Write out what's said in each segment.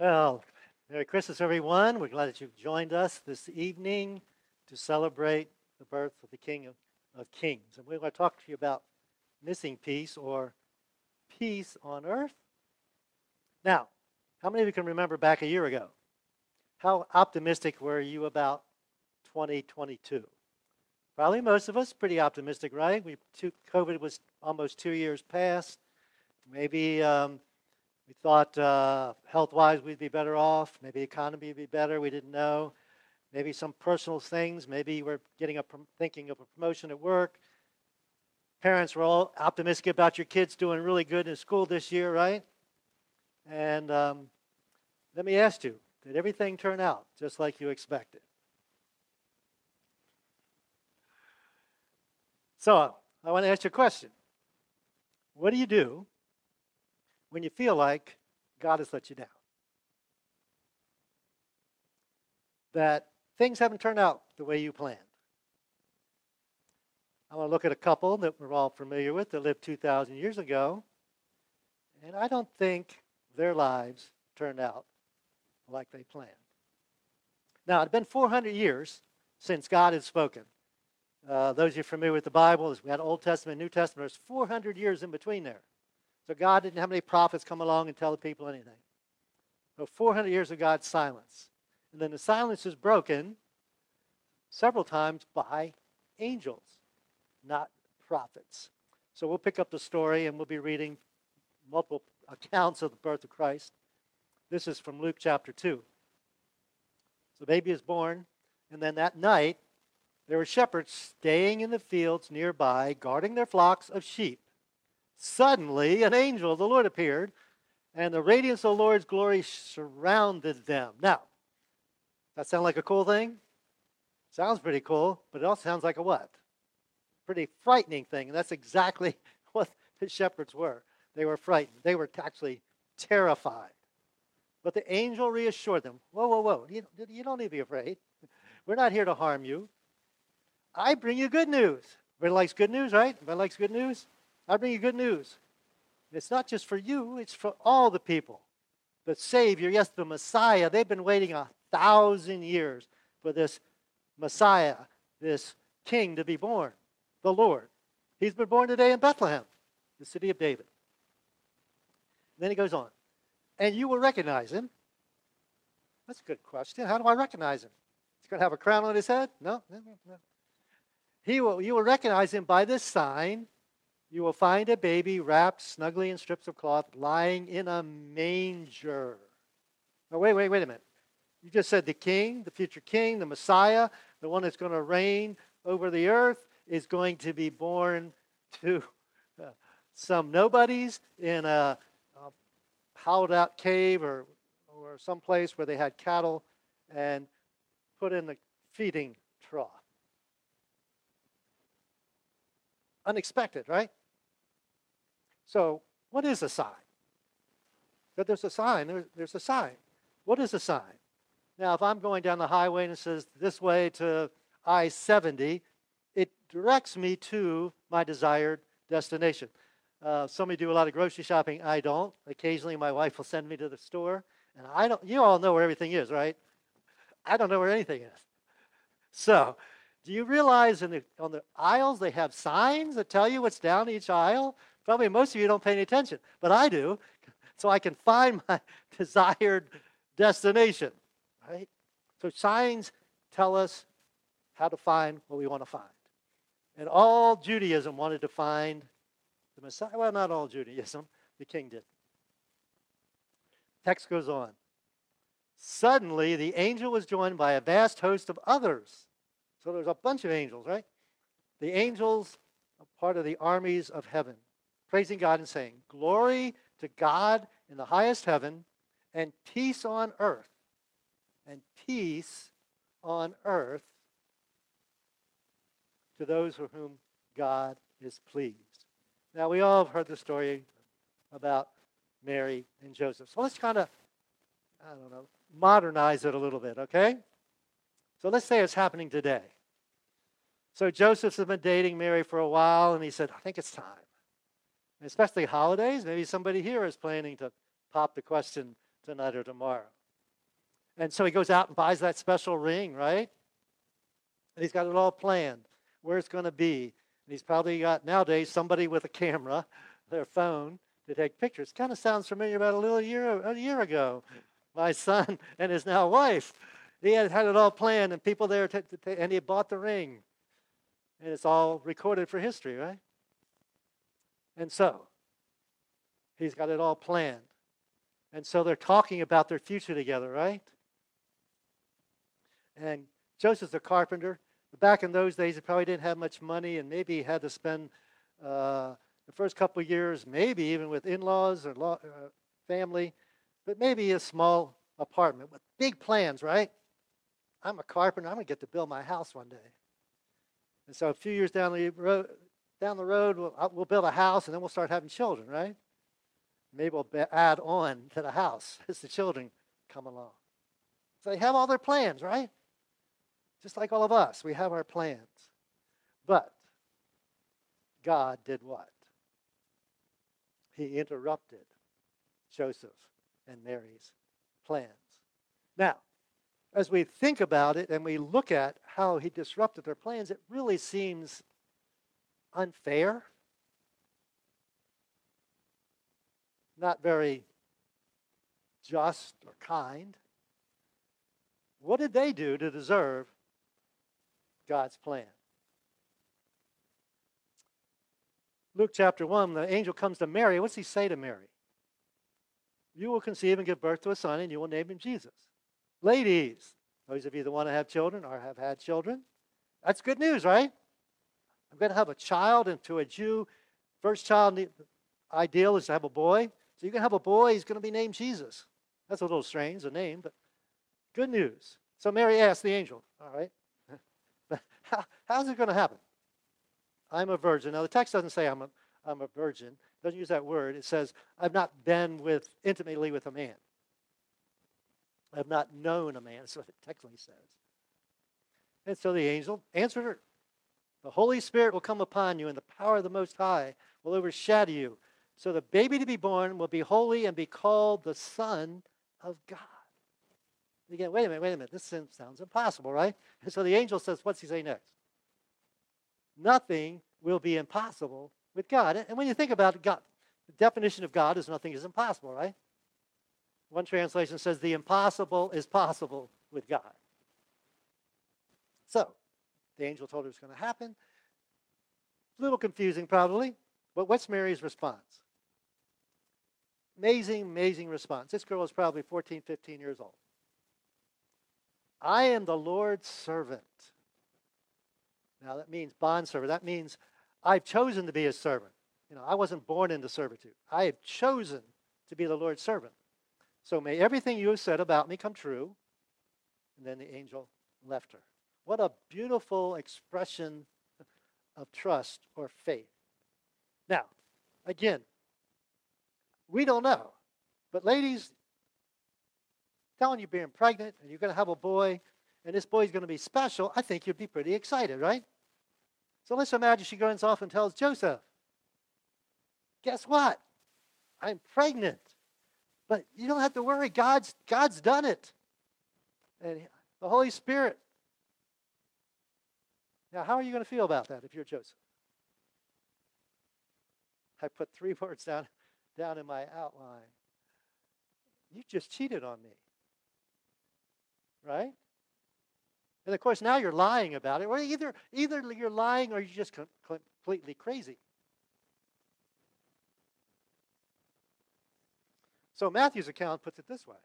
Well, Merry Christmas, everyone. We're glad that you've joined us this evening to celebrate the birth of the King of, of Kings. And we're going to talk to you about missing peace or peace on earth. Now, how many of you can remember back a year ago? How optimistic were you about 2022? Probably most of us pretty optimistic, right? We COVID was almost two years past. Maybe um, we thought uh, health-wise we'd be better off. Maybe economy would be better. We didn't know. Maybe some personal things. Maybe we're getting a thinking of a promotion at work. Parents were all optimistic about your kids doing really good in school this year, right? And um, let me ask you: Did everything turn out just like you expected? So I want to ask you a question. What do you do when you feel like God has let you down? That things haven't turned out the way you planned. I want to look at a couple that we're all familiar with that lived 2,000 years ago, and I don't think their lives turned out like they planned. Now, it's been 400 years since God had spoken. Uh, those of you familiar with the Bible, we had Old Testament, New Testament. There's 400 years in between there. So God didn't have any prophets come along and tell the people anything. So 400 years of God's silence. And then the silence is broken several times by angels, not prophets. So we'll pick up the story and we'll be reading multiple accounts of the birth of Christ. This is from Luke chapter 2. So the baby is born, and then that night, there were shepherds staying in the fields nearby, guarding their flocks of sheep. Suddenly, an angel of the Lord appeared, and the radiance of the Lord's glory surrounded them. Now, that sound like a cool thing? Sounds pretty cool, but it also sounds like a what? Pretty frightening thing. And that's exactly what the shepherds were. They were frightened. They were actually terrified. But the angel reassured them Whoa, whoa, whoa. You, you don't need to be afraid. We're not here to harm you. I bring you good news. Everybody likes good news, right? Everybody likes good news? I bring you good news. It's not just for you, it's for all the people. The Savior, yes, the Messiah, they've been waiting a thousand years for this Messiah, this King to be born, the Lord. He's been born today in Bethlehem, the city of David. And then he goes on, and you will recognize him. That's a good question. How do I recognize him? He's going to have a crown on his head? No, no, no. He will, you will recognize him by this sign. You will find a baby wrapped snugly in strips of cloth, lying in a manger. Now, wait, wait, wait a minute. You just said the king, the future king, the Messiah, the one that's going to reign over the earth, is going to be born to uh, some nobodies in a, a hollowed out cave or, or some place where they had cattle and put in the feeding trough. unexpected, right? So, what is a sign? That there's a sign, there's, there's a sign. What is a sign? Now, if I'm going down the highway and it says this way to I 70, it directs me to my desired destination. Uh, some of you do a lot of grocery shopping. I don't. Occasionally, my wife will send me to the store, and I don't. You all know where everything is, right? I don't know where anything is. So, do you realize in the, on the aisles they have signs that tell you what's down each aisle? Probably most of you don't pay any attention, but I do, so I can find my desired destination, right? So signs tell us how to find what we want to find. And all Judaism wanted to find the Messiah. Well, not all Judaism, the king did. Text goes on. Suddenly, the angel was joined by a vast host of others so there's a bunch of angels, right? The angels are part of the armies of heaven, praising God and saying, Glory to God in the highest heaven, and peace on earth. And peace on earth to those for whom God is pleased. Now, we all have heard the story about Mary and Joseph. So let's kind of, I don't know, modernize it a little bit, okay? So let's say it's happening today. So Joseph's been dating Mary for a while, and he said, I think it's time. Especially holidays, maybe somebody here is planning to pop the question tonight or tomorrow. And so he goes out and buys that special ring, right? And he's got it all planned, where it's going to be. And he's probably got nowadays somebody with a camera, their phone, to take pictures. Kind of sounds familiar about a little year a year ago. My son and his now wife, he had had it all planned, and people there, to, to, and he bought the ring, and it's all recorded for history, right? And so, he's got it all planned, and so they're talking about their future together, right? And Joseph's a carpenter. Back in those days, he probably didn't have much money, and maybe he had to spend uh, the first couple years, maybe even with in-laws or law, uh, family, but maybe a small apartment with big plans, right? I'm a carpenter. I'm going to get to build my house one day. And so a few years down the road, down the road, we'll, we'll build a house, and then we'll start having children, right? Maybe we'll add on to the house as the children come along. So they have all their plans, right? Just like all of us, we have our plans. But God did what? he interrupted Joseph and Mary's plans. Now, as we think about it and we look at how he disrupted their plans, it really seems unfair, not very just or kind. What did they do to deserve God's plan? Luke chapter 1, the angel comes to Mary. What's he say to Mary? You will conceive and give birth to a son, and you will name him Jesus. Ladies, those of you that want to have children or have had children, that's good news, right? I'm going to have a child, and to a Jew, first child ideal is to have a boy. So you're going to have a boy, he's going to be named Jesus. That's a little strange, a name, but good news. So Mary asked the angel, all right, how, how's it going to happen? I'm a virgin. Now, the text doesn't say I'm a, I'm a virgin. It doesn't use that word. It says, I've not been with intimately with a man. I've not known a man. That's what it technically says. And so the angel answered her. The Holy Spirit will come upon you, and the power of the Most High will overshadow you. So the baby to be born will be holy and be called the Son of God. Again, wait a minute, wait a minute. This sounds impossible, right? And so the angel says, What's he say next? nothing will be impossible with God. And when you think about it, God, the definition of God is nothing is impossible, right? One translation says the impossible is possible with God. So, the angel told her it was going to happen. A little confusing, probably, but what's Mary's response? Amazing, amazing response. This girl is probably 14, 15 years old. I am the Lord's servant. Now that means bondservant. That means I've chosen to be his servant. You know, I wasn't born into servitude. I have chosen to be the Lord's servant. So may everything you have said about me come true. And then the angel left her. What a beautiful expression of trust or faith. Now, again, we don't know. But ladies, telling you being pregnant and you're going to have a boy and this boy's going to be special, I think you'd be pretty excited, right? So let's imagine she goes off and tells Joseph, Guess what? I'm pregnant. But you don't have to worry. God's, God's done it. And the Holy Spirit. Now, how are you going to feel about that if you're Joseph? I put three words down, down in my outline. You just cheated on me. Right? And of course, now you're lying about it. Well, either, either you're lying or you're just completely crazy. So Matthew's account puts it this way.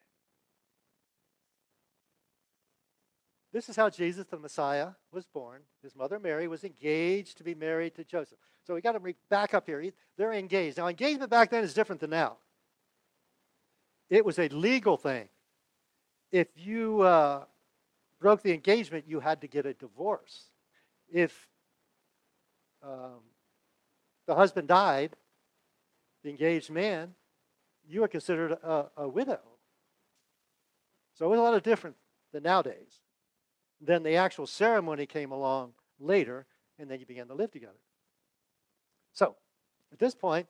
This is how Jesus the Messiah was born. His mother Mary was engaged to be married to Joseph. So we got to back up here. They're engaged. Now, engagement back then is different than now. It was a legal thing. If you uh, broke the engagement, you had to get a divorce. If um, the husband died, the engaged man, you were considered a, a widow. So it was a lot of different than nowadays. Then the actual ceremony came along later, and then you began to live together. So, at this point,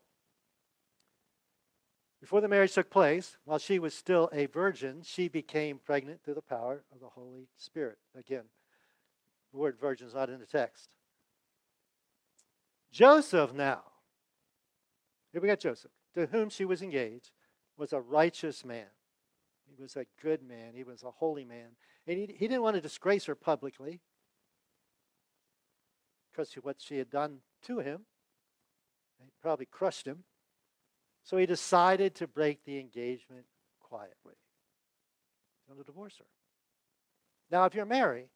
Before the marriage took place, while she was still a virgin, she became pregnant through the power of the Holy Spirit. Again, the word virgin is not in the text. Joseph now, here we got Joseph, to whom she was engaged, was a righteous man. He was a good man. He was a holy man. And he, he didn't want to disgrace her publicly because of what she had done to him. He probably crushed him. So he decided to break the engagement quietly. He's going to divorce her. Now, if you're married,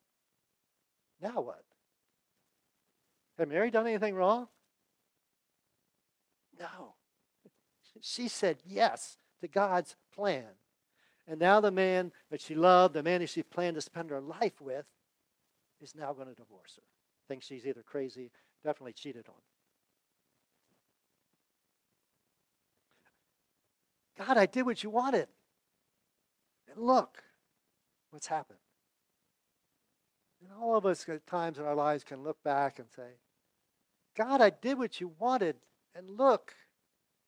now what? Had Mary done anything wrong? No. She said yes to God's plan. And now the man that she loved, the man that she planned to spend her life with, is now going to divorce her. Thinks she's either crazy, definitely cheated on. God, I did what you wanted. And look what's happened. And all of us at times in our lives can look back and say, God, I did what you wanted, and look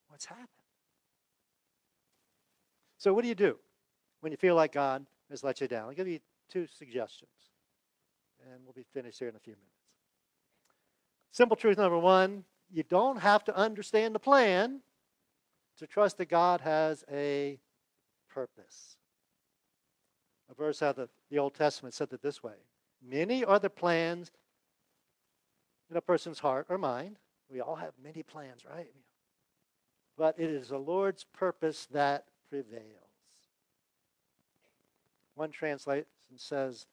what's happened. So, what do you do when you feel like God has let you down? I'll give you two suggestions, and we'll be finished here in a few minutes. Simple truth number one you don't have to understand the plan to trust that God has a purpose. A verse out of the Old Testament said it this way Many are the plans in a person's heart or mind. We all have many plans, right? But it is the Lord's purpose that prevails. One translation says,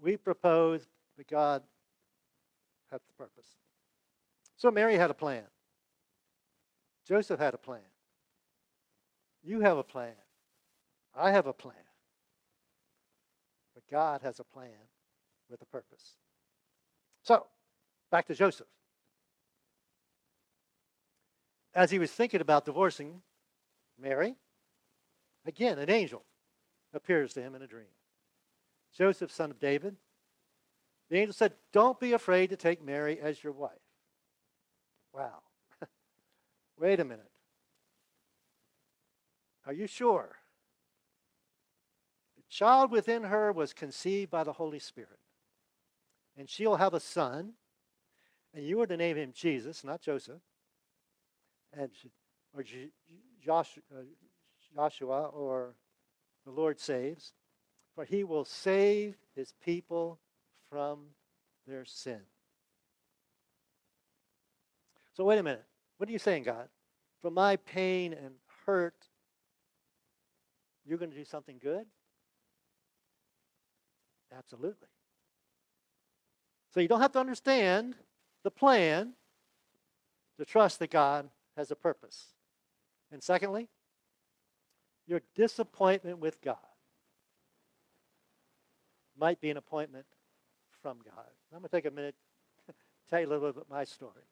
We propose, but God hath the purpose. So Mary had a plan. Joseph had a plan. You have a plan. I have a plan. But God has a plan with a purpose. So, back to Joseph. As he was thinking about divorcing Mary, again, an angel appears to him in a dream. Joseph, son of David, the angel said, Don't be afraid to take Mary as your wife. Wow. Wait a minute. Are you sure? The child within her was conceived by the Holy Spirit. And she'll have a son, and you are to name him Jesus, not Joseph, and or uh, Joshua, or the Lord saves, for he will save his people from their sin. So, wait a minute. What are you saying, God? From my pain and hurt you're going to do something good? Absolutely. So you don't have to understand the plan to trust that God has a purpose. And secondly, your disappointment with God might be an appointment from God. I'm going to take a minute tell you a little bit about my story.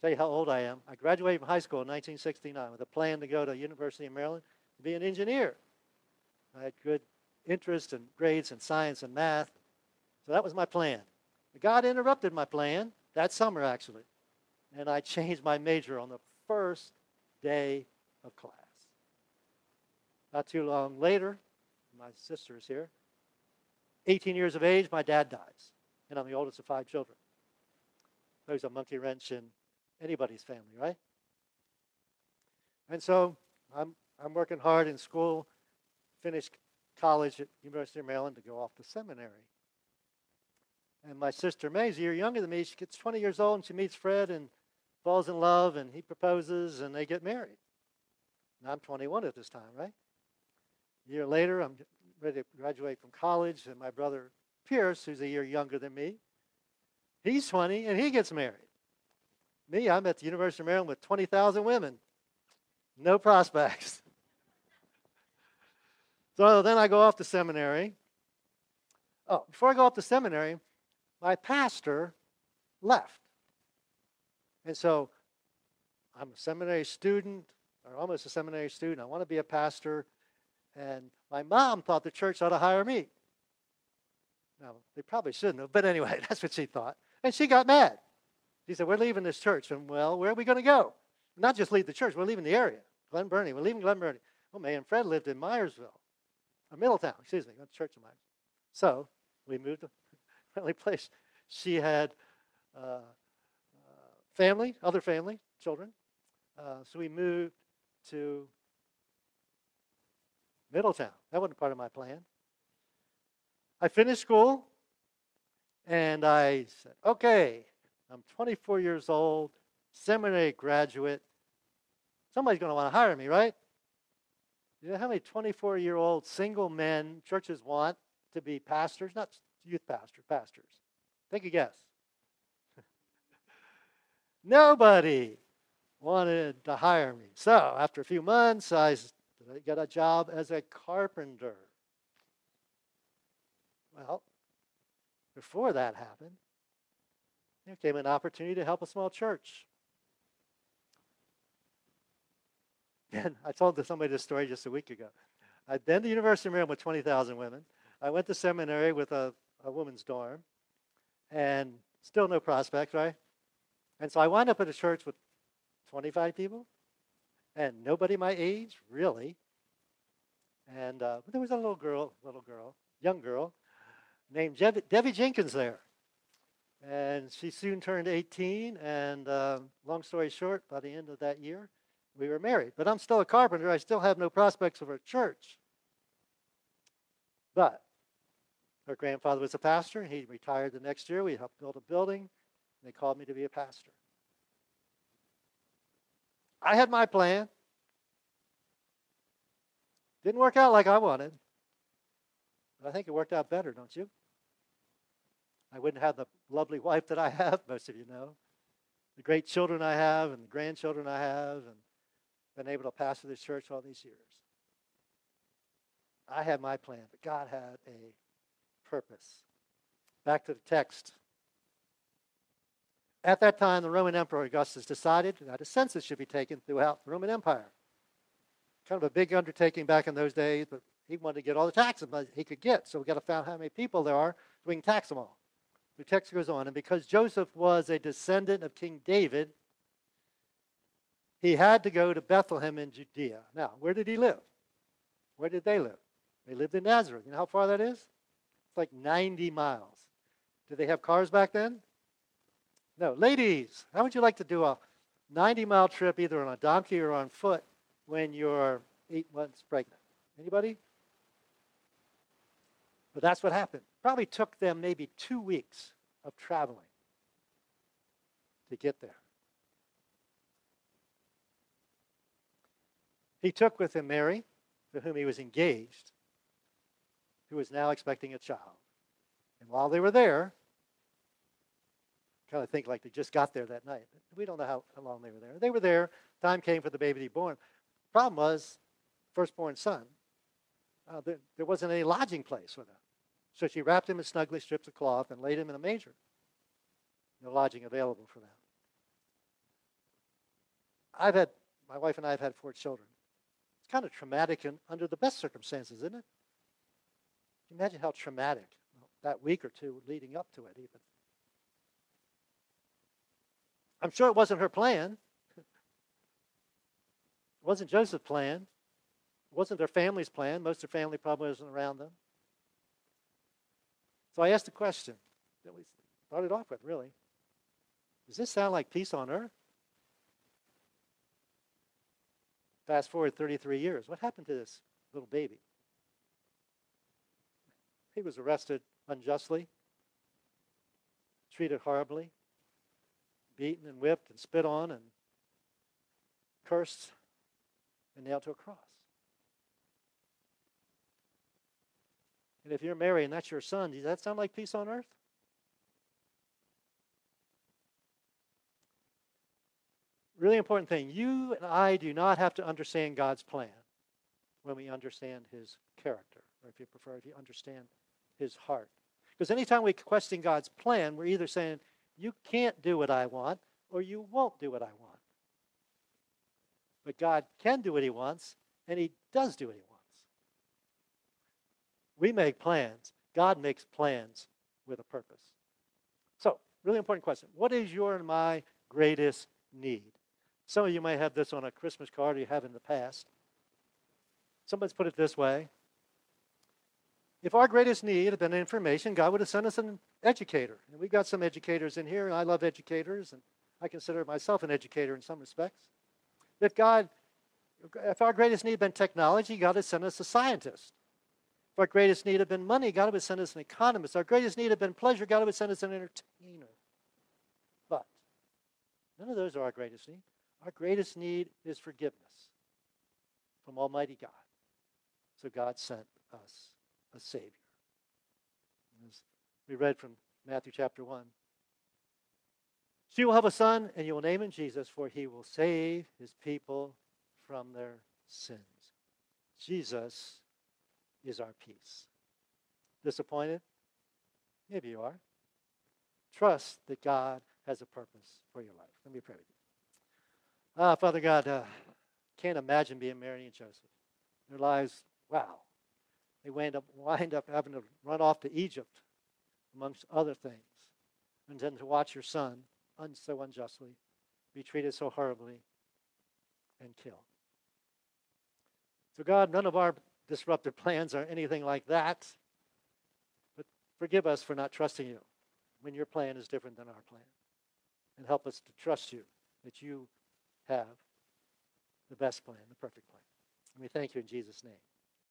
Tell you how old I am. I graduated from high school in 1969 with a plan to go to University of Maryland to be an engineer. I had good interest and grades in science and math. So that was my plan. God interrupted my plan that summer, actually. And I changed my major on the first day of class. Not too long later, my sister is here. 18 years of age, my dad dies. And I'm the oldest of five children. There's a monkey wrench in anybody's family, right? And so I'm I'm working hard in school, finished college at University of Maryland to go off to seminary. And my sister May's a younger than me. She gets 20 years old and she meets Fred and falls in love and he proposes and they get married. And I'm 21 at this time, right? A year later, I'm ready to graduate from college and my brother Pierce, who's a year younger than me, he's 20 and he gets married. Me, I'm at the University of Maryland with 20,000 women. No prospects. So then I go off to seminary. Oh, before I go off to seminary, my pastor left. And so I'm a seminary student, or almost a seminary student. I want to be a pastor. And my mom thought the church ought to hire me. Now, they probably shouldn't have, but anyway, that's what she thought. And she got mad. She said, We're leaving this church. And, well, where are we going to go? Not just leave the church, we're leaving the area. Glen Burnie. We're leaving Glen Burnie. Well, May and Fred lived in Myersville, or Middletown, excuse me, went to church in Myers. So we moved to friendly place. She had uh, uh, family, other family, children. Uh, so we moved to Middletown. That wasn't part of my plan. I finished school and I said, okay, I'm 24 years old, seminary graduate. Somebody's going to want to hire me, right? You know how many 24 year old single men churches want to be pastors? Not youth pastors, pastors. Take a guess. Nobody wanted to hire me. So after a few months, I got a job as a carpenter. Well, before that happened, there came an opportunity to help a small church. And I told somebody this story just a week ago. I'd been to University of Maryland with 20,000 women. I went to seminary with a, a woman's dorm, and still no prospects, right? And so I wound up at a church with 25 people, and nobody my age, really. And uh, there was a little girl, little girl, young girl, named Debbie Jenkins there. And she soon turned 18, and uh, long story short, by the end of that year, we were married. But I'm still a carpenter. I still have no prospects of a church. But her grandfather was a pastor. He retired the next year. We helped build a building. And they called me to be a pastor. I had my plan. Didn't work out like I wanted. But I think it worked out better, don't you? I wouldn't have the lovely wife that I have, most of you know, the great children I have, and the grandchildren I have, and been able to pastor this church all these years. I had my plan, but God had a purpose. Back to the text. At that time, the Roman Emperor Augustus decided that a census should be taken throughout the Roman Empire. Kind of a big undertaking back in those days, but he wanted to get all the taxes he could get. So we got to find out how many people there are so we can tax them all. The text goes on, and because Joseph was a descendant of King David, he had to go to Bethlehem in Judea. Now, where did he live? Where did they live? They lived in Nazareth. You know how far that is? It's like 90 miles. Did they have cars back then? No. Ladies, how would you like to do a 90 mile trip either on a donkey or on foot when you're eight months pregnant? Anybody? But that's what happened. Probably took them maybe two weeks of traveling to get there. He took with him Mary, to whom he was engaged, who was now expecting a child. And while they were there, kind of think like they just got there that night. We don't know how, how long they were there. They were there. Time came for the baby to be born. Problem was, firstborn son, uh, there, there wasn't any lodging place for them. So she wrapped him in snugly strips of cloth and laid him in a manger. No lodging available for them. I've had, my wife and I have had four children. It's kind of traumatic and under the best circumstances, isn't it? Imagine how traumatic that week or two leading up to it, even. I'm sure it wasn't her plan. It wasn't Joseph's plan. It wasn't their family's plan. Most of their family probably wasn't around them. So I asked a question that we started off with, really. Does this sound like peace on earth? Fast forward 33 years. What happened to this little baby? He was arrested unjustly, treated horribly, beaten and whipped and spit on and cursed and nailed to a cross. And if you're Mary and that's your son, does that sound like peace on earth? Really important thing. You and I do not have to understand God's plan when we understand his character, or if you prefer, if you understand his heart. Because anytime we question God's plan, we're either saying, you can't do what I want, or you won't do what I want. But God can do what he wants, and he does do what he wants. We make plans. God makes plans with a purpose. So, really important question. What is your and my greatest need? Some of you may have this on a Christmas card you have in the past. Somebody's put it this way If our greatest need had been information, God would have sent us an educator. And we've got some educators in here, and I love educators, and I consider myself an educator in some respects. If God, if our greatest need had been technology, God had sent us a scientist. If our greatest need had been money, God would send us an economist. Our greatest need had been pleasure, God would send us an entertainer. But none of those are our greatest need. Our greatest need is forgiveness from Almighty God. So God sent us a Savior. We read from Matthew chapter 1. She will have a son, and you will name him Jesus, for he will save his people from their sins. Jesus is our peace. Disappointed? Maybe you are. Trust that God has a purpose for your life. Let me pray with you. Ah, Father God, uh, can't imagine being Mary and Joseph. Their lives, wow. They wind up, wind up having to run off to Egypt, amongst other things, and then to watch your son un- so unjustly be treated so horribly and killed. So, God, none of our disruptive plans are anything like that. But forgive us for not trusting you when your plan is different than our plan. And help us to trust you that you have the best plan, the perfect plan. And we thank you in Jesus' name.